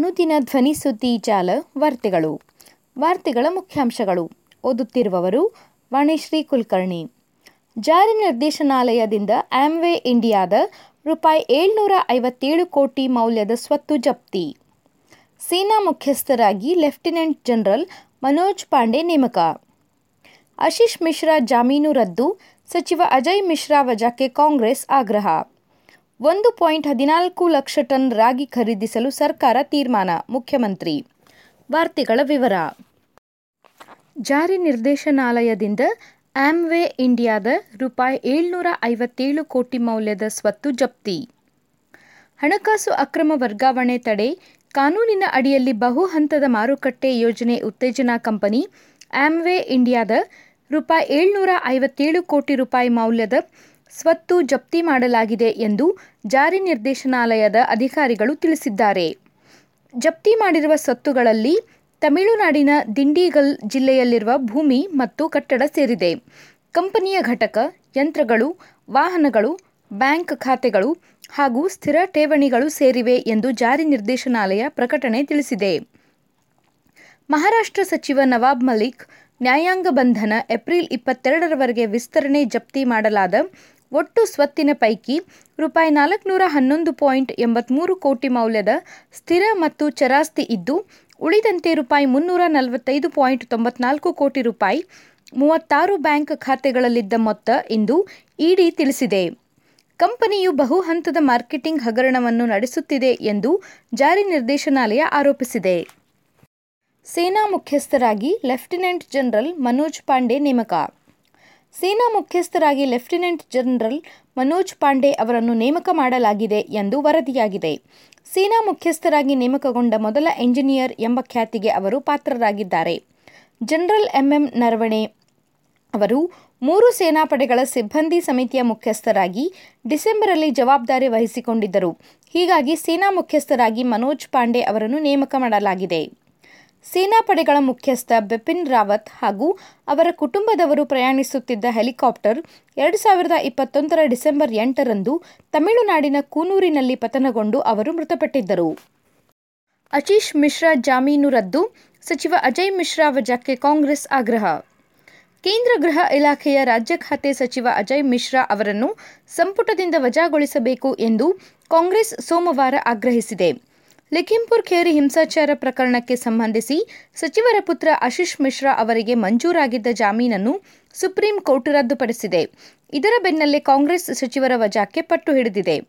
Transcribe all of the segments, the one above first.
ಅನುದಿನ ಧ್ವನಿ ಸುದ್ದಿ ಜಾಲ ವಾರ್ತೆಗಳು. ವಾರ್ತೆಗಳ ಮುಖ್ಯಾಂಶಗಳು. ಓದುತ್ತಿರುವವರು ವಾಣಿಶ್ರೀ ಕುಲಕರ್ಣಿ. ಜಾರಿ ನಿರ್ದೇಶನಾಲಯದಿಂದ ಆಮ್ವೆ ಇಂಡಿಯಾದ ರೂಪಾಯಿ ಏಳ್ನೂರ ಐವತ್ತೇಳು ಕೋಟಿ ಮೌಲ್ಯದ ಸ್ವತ್ತು ಜಪ್ತಿ. ಸೇನಾ ಮುಖ್ಯಸ್ಥರಾಗಿ ಲೆಫ್ಟಿನೆಂಟ್ ಜನರಲ್ ಮನೋಜ್ ಪಾಂಡೆ ನೇಮಕ. ಆಶೀಶ್ ಮಿಶ್ರಾ ಜಾಮೀನು ರದ್ದು. ಸಚಿವ ಅಜಯ್ ಮಿಶ್ರಾ ವಜಾಕ್ಕೆ ಕಾಂಗ್ರೆಸ್ ಆಗ್ರಹ. ಒಂದು ಪಾಯಿಂಟ್ ಹದಿನಾಲ್ಕು ಲಕ್ಷ ಟನ್ ರಾಗಿ ಖರೀದಿಸಲು ಸರ್ಕಾರ ತೀರ್ಮಾನ, ಮುಖ್ಯಮಂತ್ರಿ. ವಾರ್ತೆಗಳ ವಿವರ. ಜಾರಿ ನಿರ್ದೇಶನಾಲಯದಿಂದ ಆಮ್ವೆ ಇಂಡಿಯಾದ ರೂಪಾಯಿ ಏಳ್ನೂರ ಐವತ್ತೇಳು ಕೋಟಿ ಮೌಲ್ಯದ ಸ್ವತ್ತು ಜಪ್ತಿ. ಹಣಕಾಸು ಅಕ್ರಮ ವರ್ಗಾವಣೆ ತಡೆ, ಕಾನೂನಿನ ಅಡಿಯಲ್ಲಿ ಬಹು ಹಂತದ ಮಾರುಕಟ್ಟೆ ಯೋಜನೆ ಉತ್ತೇಜನಾ ಕಂಪನಿ ಆಮ್ವೆ ಇಂಡಿಯಾದ ರೂಪಾಯಿ ಏಳ್ನೂರ ಐವತ್ತೇಳು ಕೋಟಿ ರೂಪಾಯಿ ಮೌಲ್ಯದ ಸ್ವತ್ತು ಜಪ್ತಿ ಮಾಡಲಾಗಿದೆ ಎಂದು ಜಾರಿ ನಿರ್ದೇಶನಾಲಯದ ಅಧಿಕಾರಿಗಳು ತಿಳಿಸಿದ್ದಾರೆ. ಜಪ್ತಿ ಮಾಡಿರುವ ಸ್ವತ್ತುಗಳಲ್ಲಿ ತಮಿಳುನಾಡಿನ ದಿಂಡಿಗಲ್ ಜಿಲ್ಲೆಯಲ್ಲಿರುವ ಭೂಮಿ ಮತ್ತು ಕಟ್ಟಡ ಸೇರಿದೆ. ಕಂಪನಿಯ ಘಟಕ, ಯಂತ್ರಗಳು, ವಾಹನಗಳು, ಬ್ಯಾಂಕ್ ಖಾತೆಗಳು ಹಾಗೂ ಸ್ಥಿರ ಠೇವಣಿಗಳು ಸೇರಿವೆ ಎಂದು ಜಾರಿ ನಿರ್ದೇಶನಾಲಯ ಪ್ರಕಟಣೆ ತಿಳಿಸಿದೆ. ಮಹಾರಾಷ್ಟ್ರ ಸಚಿವ ನವಾಬ್ ಮಲಿಕ್ ನ್ಯಾಯಾಂಗ ಬಂಧನ ಏಪ್ರಿಲ್ ಇಪ್ಪತ್ತೆರಡರವರೆಗೆ ವಿಸ್ತರಣೆ ಜಪ್ತಿ ಮಾಡಲಾದ ಒಟ್ಟು ಸ್ವತ್ತಿನ ಪೈಕಿ ರೂಪಾಯಿ ನಾಲ್ಕುನೂರ ಹನ್ನೊಂದು ಪಾಯಿಂಟ್ ಎಂಬತ್ಮೂರು ಕೋಟಿ ಮೌಲ್ಯದ ಸ್ಥಿರ ಮತ್ತು ಚರಾಸ್ತಿ ಇದ್ದು, ಉಳಿದಂತೆ ರೂಪಾಯಿ ಮುನ್ನೂರ ನಲವತ್ತೈದು ಪಾಯಿಂಟ್ ತೊಂಬತ್ನಾಲ್ಕು ಕೋಟಿ ರೂಪಾಯಿ ಮೂವತ್ತಾರು ಬ್ಯಾಂಕ್ ಖಾತೆಗಳಲ್ಲಿದ್ದ ಮೊತ್ತ ಎಂದು ಇಡಿ ತಿಳಿಸಿದೆ. ಕಂಪನಿಯು ಬಹು ಹಂತದ ಮಾರ್ಕೆಟಿಂಗ್ ಹಗರಣವನ್ನು ನಡೆಸುತ್ತಿದೆ ಎಂದು ಜಾರಿ ನಿರ್ದೇಶನಾಲಯ ಆರೋಪಿಸಿದೆ. ಸೇನಾ ಮುಖ್ಯಸ್ಥರಾಗಿ ಲೆಫ್ಟಿನೆಂಟ್ ಜನರಲ್ ಮನೋಜ್ ಪಾಂಡೆ ನೇಮಕ ಸೇನಾ ಮುಖ್ಯಸ್ಥರಾಗಿ ಲೆಫ್ಟಿನೆಂಟ್ ಜನರಲ್ ಮನೋಜ್ ಪಾಂಡೆ ಅವರನ್ನು ನೇಮಕ ಮಾಡಲಾಗಿದೆ ಎಂದು ವರದಿಯಾಗಿದೆ. ಸೇನಾ ಮುಖ್ಯಸ್ಥರಾಗಿ ನೇಮಕಗೊಂಡ ಮೊದಲ ಎಂಜಿನಿಯರ್ ಎಂಬ ಖ್ಯಾತಿಗೆ ಅವರು ಪಾತ್ರರಾಗಿದ್ದಾರೆ. ಜನರಲ್ ಎಂಎಂ ನರವಣೆ ಅವರು ಮೂರು ಸೇನಾಪಡೆಗಳ ಸಿಬ್ಬಂದಿ ಸಮಿತಿಯ ಮುಖ್ಯಸ್ಥರಾಗಿ ಡಿಸೆಂಬರಲ್ಲಿ ಜವಾಬ್ದಾರಿ ವಹಿಸಿಕೊಂಡಿದ್ದರು. ಹೀಗಾಗಿ ಸೇನಾ ಮುಖ್ಯಸ್ಥರಾಗಿ ಮನೋಜ್ ಪಾಂಡೆ ಅವರನ್ನು ನೇಮಕ ಮಾಡಲಾಗಿದೆ. ಸೇನಾಪಡೆಗಳ ಮುಖ್ಯಸ್ಥ ಬಿಪಿನ್ ರಾವತ್ ಹಾಗೂ ಅವರ ಕುಟುಂಬದವರು ಪ್ರಯಾಣಿಸುತ್ತಿದ್ದ ಹೆಲಿಕಾಪ್ಟರ್ ಎರಡು ಸಾವಿರದ ಇಪ್ಪತ್ತೊಂದರ ಡಿಸೆಂಬರ್ ಎಂಟರಂದು ತಮಿಳುನಾಡಿನ ಕೂನೂರಿನಲ್ಲಿ ಪತನಗೊಂಡು ಅವರು ಮೃತಪಟ್ಟಿದ್ದರು. ಅಶೀಶ್ ಮಿಶ್ರಾ ಜಾಮೀನು ರದ್ದು, ಸಚಿವ ಅಜಯ್ ಮಿಶ್ರಾ ವಜಾಕ್ಕೆ ಕಾಂಗ್ರೆಸ್ ಆಗ್ರಹ. ಕೇಂದ್ರ ಗೃಹ ಇಲಾಖೆಯ ರಾಜ್ಯ ಖಾತೆ ಸಚಿವ ಅಜಯ್ ಮಿಶ್ರಾ ಅವರನ್ನು ಸಂಪುಟದಿಂದ ವಜಾಗೊಳಿಸಬೇಕು ಎಂದು ಕಾಂಗ್ರೆಸ್ ಸೋಮವಾರ ಆಗ್ರಹಿಸಿದೆ. ಲಖೀಂಪುರ್ ಖೇರಿ ಹಿಂಸಾಚಾರ ಪ್ರಕರಣಕ್ಕೆ ಸಂಬಂಧಿಸಿ ಸಚಿವರ ಪುತ್ರ ಆಶೀಶ್ ಮಿಶ್ರಾ ಅವರಿಗೆ ಮಂಜೂರಾಗಿದ್ದ ಜಾಮೀನನ್ನು ಸುಪ್ರೀಂ ಕೋರ್ಟ್ ರದ್ದುಪಡಿಸಿದೆ. ಇದರ ಬೆನ್ನಲ್ಲೇ ಕಾಂಗ್ರೆಸ್ ಸಚಿವರ ವಜಾಕ್ಕೆ ಪಟ್ಟು ಹಿಡಿದಿದೆ.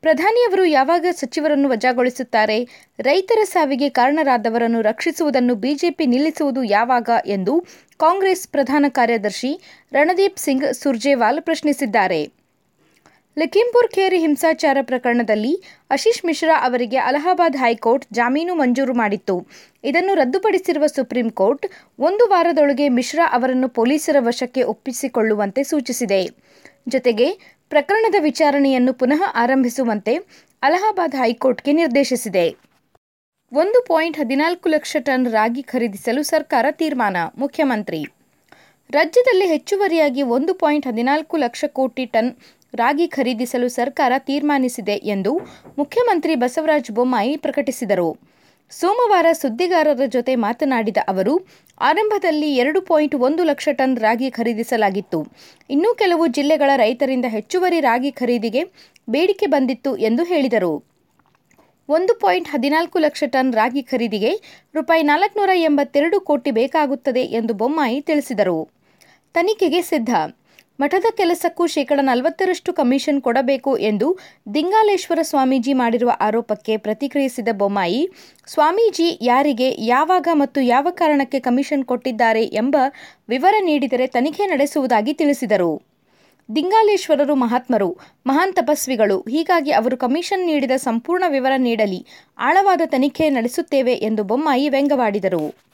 ಪ್ರಧಾನಿಯವರು ಯಾವಾಗ ಸಚಿವರನ್ನು ವಜಾಗೊಳಿಸುತ್ತಾರೆ? ರೈತರ ಸಾವಿಗೆ ಕಾರಣರಾದವರನ್ನು ರಕ್ಷಿಸುವುದನ್ನು ಬಿಜೆಪಿ ನಿಲ್ಲಿಸುವುದು ಯಾವಾಗ ಎಂದು ಕಾಂಗ್ರೆಸ್ ಪ್ರಧಾನ ಕಾರ್ಯದರ್ಶಿ ರಣದೀಪ್ ಸಿಂಗ್ ಸುರ್ಜೇವಾಲ್ ಪ್ರಶ್ನಿಸಿದ್ದಾರೆ. ಲಖೀಂಪುರ್ ಖೇರಿ ಹಿಂಸಾಚಾರ ಪ್ರಕರಣದಲ್ಲಿ ಆಶೀಶ್ ಮಿಶ್ರಾ ಅವರಿಗೆ ಅಲಹಾಬಾದ್ ಹೈಕೋರ್ಟ್ ಜಾಮೀನು ಮಂಜೂರು ಮಾಡಿತ್ತು. ಇದನ್ನು ರದ್ದುಪಡಿಸಿರುವ ಸುಪ್ರೀಂ ಕೋರ್ಟ್ ಒಂದು ವಾರದೊಳಗೆ ಮಿಶ್ರಾ ಅವರನ್ನು ಪೊಲೀಸರ ವಶಕ್ಕೆ ಒಪ್ಪಿಸಿಕೊಳ್ಳುವಂತೆ ಸೂಚಿಸಿದೆ. ಜೊತೆಗೆ ಪ್ರಕರಣದ ವಿಚಾರಣೆಯನ್ನು ಪುನಃ ಆರಂಭಿಸುವಂತೆ ಅಲಹಾಬಾದ್ ಹೈಕೋರ್ಟ್ಗೆ ನಿರ್ದೇಶಿಸಿದೆ. ಒಂದು ಪಾಯಿಂಟ್ ಹದಿನಾಲ್ಕು ಲಕ್ಷ ಟನ್ ರಾಗಿ ಖರೀದಿಸಲು ಸರ್ಕಾರ ತೀರ್ಮಾನ, ಮುಖ್ಯಮಂತ್ರಿ ರಾಜ್ಯದಲ್ಲಿ ಹೆಚ್ಚುವರಿಯಾಗಿ ಒಂದು ಪಾಯಿಂಟ್ ಹದಿನಾಲ್ಕು ಲಕ್ಷ ಕೋಟಿ ಟನ್ ರಾಗಿ ಖರೀದಿಸಲು ಸರ್ಕಾರ ತೀರ್ಮಾನಿಸಿದೆ ಎಂದು ಮುಖ್ಯಮಂತ್ರಿ ಬಸವರಾಜ ಬೊಮ್ಮಾಯಿ ಪ್ರಕಟಿಸಿದರು. ಸೋಮವಾರ ಸುದ್ದಿಗಾರರ ಜೊತೆ ಮಾತನಾಡಿದ ಅವರು, ಆರಂಭದಲ್ಲಿ ಎರಡು ಪಾಯಿಂಟ್ ಒಂದು ಲಕ್ಷ ಟನ್ ರಾಗಿ ಖರೀದಿಸಲಾಗಿತ್ತು. ಇನ್ನೂ ಕೆಲವು ಜಿಲ್ಲೆಗಳ ರೈತರಿಂದ ಹೆಚ್ಚುವರಿ ರಾಗಿ ಖರೀದಿಗೆ ಬೇಡಿಕೆ ಬಂದಿತ್ತು ಎಂದು ಹೇಳಿದರು. ಒಂದು ಪಾಯಿಂಟ್ ಹದಿನಾಲ್ಕು ಲಕ್ಷ ಟನ್ ರಾಗಿ ಖರೀದಿಗೆ ರೂಪಾಯಿ ನಾಲ್ಕುನೂರ ಎಂಬತ್ತೆರಡು ಕೋಟಿ ಬೇಕಾಗುತ್ತದೆ ಎಂದು ಬೊಮ್ಮಾಯಿ ತಿಳಿಸಿದರು. ತನಿಖೆಗೆ ಸಿದ್ಧ. ಮಠದ ಕೆಲಸಕ್ಕೂ ಶೇಕಡ ನಲವತ್ತರಷ್ಟು ಕಮಿಷನ್ ಕೊಡಬೇಕು ಎಂದು ದಿಂಗಾಲೇಶ್ವರ ಸ್ವಾಮೀಜಿ ಮಾಡಿರುವ ಆರೋಪಕ್ಕೆ ಪ್ರತಿಕ್ರಿಯಿಸಿದ ಬೊಮ್ಮಾಯಿ, ಸ್ವಾಮೀಜಿ ಯಾರಿಗೆ, ಯಾವಾಗ ಮತ್ತು ಯಾವ ಕಾರಣಕ್ಕೆ ಕಮಿಷನ್ ಕೊಟ್ಟಿದ್ದಾರೆ ಎಂಬ ವಿವರ ನೀಡಿದರೆ ತನಿಖೆ ನಡೆಸುವುದಾಗಿ ತಿಳಿಸಿದರು. ದಿಂಗಾಲೇಶ್ವರರು ಮಹಾತ್ಮರು, ಮಹಾನ್ ತಪಸ್ವಿಗಳು, ಹೀಗಾಗಿ ಅವರು ಕಮಿಷನ್ ನೀಡಿದ ಸಂಪೂರ್ಣ ವಿವರ ನೀಡಲಿ, ಆಳವಾದ ತನಿಖೆ ನಡೆಸುತ್ತೇವೆ ಎಂದು ಬೊಮ್ಮಾಯಿ ವ್ಯಂಗ್ಯವಾಡಿದರು.